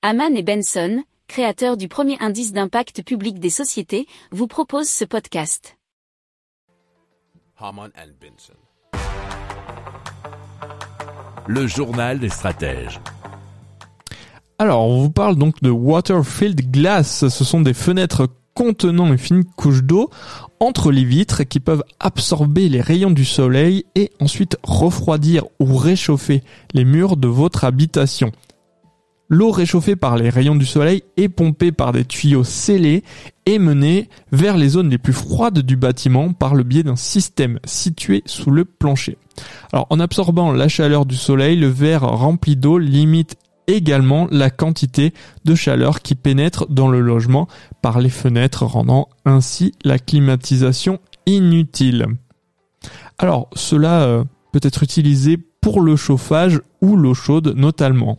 Haman et Benson, créateurs du premier indice d'impact public des sociétés, vous proposent ce podcast. Haman and Benson. Le journal des stratèges. Alors, on vous parle donc de Waterfield Glass. Ce sont des fenêtres contenant une fine couche d'eau entre les vitres qui peuvent absorber les rayons du soleil et ensuite refroidir ou réchauffer les murs de votre habitation. L'eau réchauffée par les rayons du soleil est pompée par des tuyaux scellés et menée vers les zones les plus froides du bâtiment par le biais d'un système situé sous le plancher. Alors en absorbant la chaleur du soleil, le verre rempli d'eau limite également la quantité de chaleur qui pénètre dans le logement par les fenêtres, rendant ainsi la climatisation inutile. Alors cela euh, peut être utilisé pour le chauffage ou l'eau chaude notamment.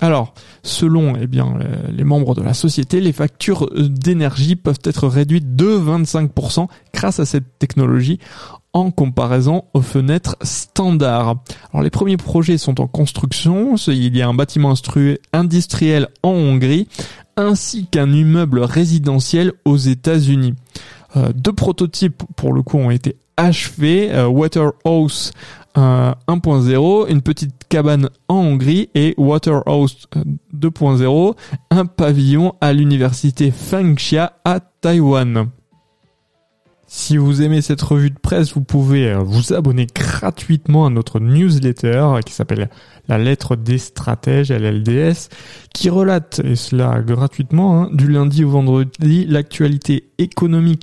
Alors, selon eh bien, les membres de la société, les factures d'énergie peuvent être réduites de 25% grâce à cette technologie en comparaison aux fenêtres standards. Alors les premiers projets sont en construction, il y a un bâtiment industriel en Hongrie ainsi qu'un immeuble résidentiel aux États-Unis. Euh, deux prototypes pour le coup ont été achevés, euh, Waterhouse 1.0, une petite cabane en Hongrie et Waterhouse 2.0, un pavillon à l'université Fengxia à Taïwan. Si vous aimez cette revue de presse, vous pouvez euh, vous abonner gratuitement à notre newsletter qui s'appelle La lettre des stratèges, LLDS, qui relate, et cela gratuitement, hein, du lundi au vendredi, l'actualité économique,